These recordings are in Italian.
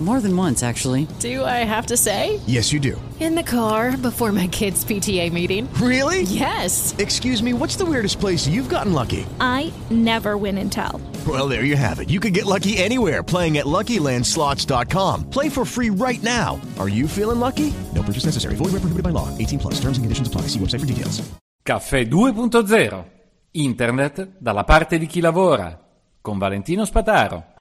More than once, actually. Do I have to say? Yes, you do. In the car before my kids' PTA meeting. Really? Yes. Excuse me, what's the weirdest place you've gotten lucky? I never win and tell. Well, there you have it. You can get lucky anywhere playing at LuckyLandSlots.com. Play for free right now. Are you feeling lucky? No purchase necessary. Void where prohibited by law. 18 plus. Terms and conditions apply. See website for details. Caffè 2.0. Internet dalla parte di chi lavora. Con Valentino Spataro.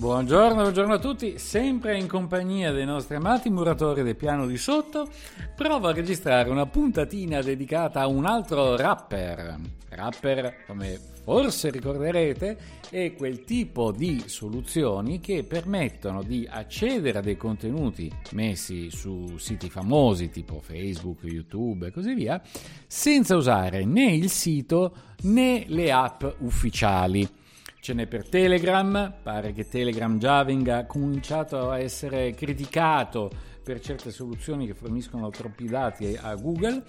Buongiorno, buongiorno a tutti, sempre in compagnia dei nostri amati muratori del piano di sotto, provo a registrare una puntatina dedicata a un altro rapper. Rapper, come forse ricorderete, è quel tipo di soluzioni che permettono di accedere a dei contenuti messi su siti famosi tipo Facebook, YouTube e così via, senza usare né il sito né le app ufficiali. Ce n'è per Telegram, pare che Telegram già venga cominciato a essere criticato per certe soluzioni che forniscono troppi dati a Google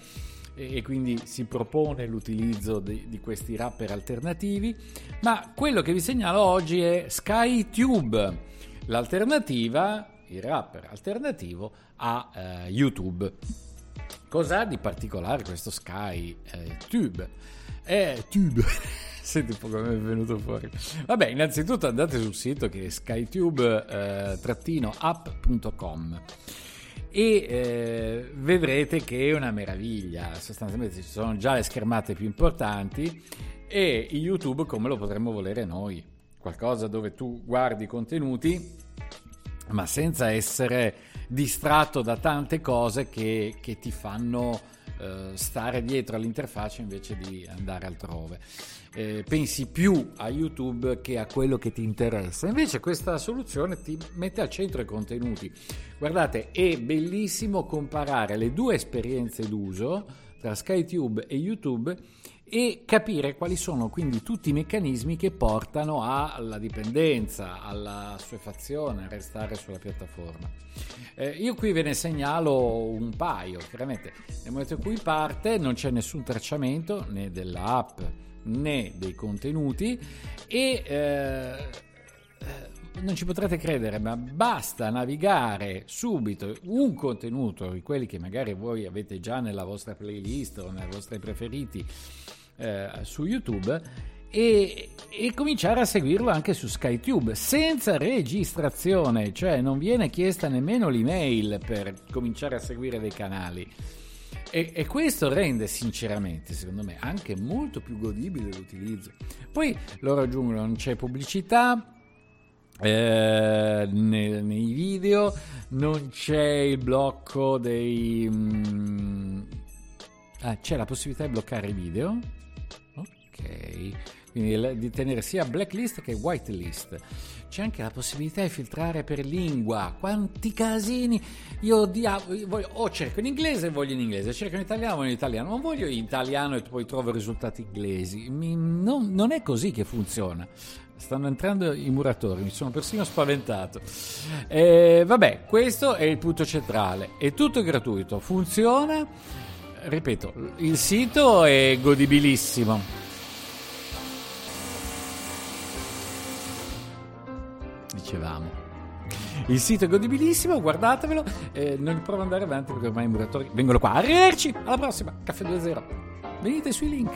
e quindi si propone l'utilizzo di, di questi rapper alternativi, ma quello che vi segnalo oggi è SkyTube, l'alternativa, il rapper alternativo a eh, YouTube. Cos'ha di particolare questo SkyTube? Eh, è Tube. Senti un po' come è venuto fuori. Vabbè, innanzitutto andate sul sito che è skytube-app.com e eh, vedrete che è una meraviglia. Sostanzialmente ci sono già le schermate più importanti e YouTube come lo potremmo volere noi. Qualcosa dove tu guardi i contenuti ma senza essere distratto da tante cose che, che ti fanno eh, stare dietro all'interfaccia invece di andare altrove. Eh, pensi più a YouTube che a quello che ti interessa. Invece questa soluzione ti mette al centro i contenuti. Guardate, è bellissimo comparare le due esperienze d'uso tra SkyTube e YouTube e capire quali sono quindi tutti i meccanismi che portano alla dipendenza, alla assuefazione, a restare sulla piattaforma. Eh, io qui ve ne segnalo un paio, chiaramente nel momento in cui parte non c'è nessun tracciamento né dell'app né dei contenuti e eh, non ci potrete credere, ma basta navigare subito un contenuto di quelli che magari voi avete già nella vostra playlist o nei vostri preferiti eh, su YouTube e, e, cominciare a seguirlo anche su SkyTube senza registrazione, cioè non viene chiesta nemmeno l'email per cominciare a seguire dei canali. E, e, questo rende sinceramente, secondo me, anche molto più godibile l'utilizzo. Poi loro aggiungono non c'è pubblicità, eh, nei, nei, video non c'è il blocco dei mm, ah, c'è la possibilità di bloccare i video ok quindi di tenere sia blacklist che whitelist. C'è anche la possibilità di filtrare per lingua. Quanti casini! Io diavolo, o cerco in inglese e voglio in inglese, cerco in italiano e voglio in italiano. Non voglio in italiano e poi trovo risultati inglesi. Mi, non, non è così che funziona. Stanno entrando i muratori, mi sono persino spaventato. Eh, vabbè, questo è il punto centrale. È tutto gratuito, funziona. Ripeto, il sito è godibilissimo dicevamo. Il sito è godibilissimo, guardatevelo. Eh, non provo ad andare avanti perché ormai i muratori vengono qua. Arrivederci, alla prossima. Caffè 2.0. Venite sui link.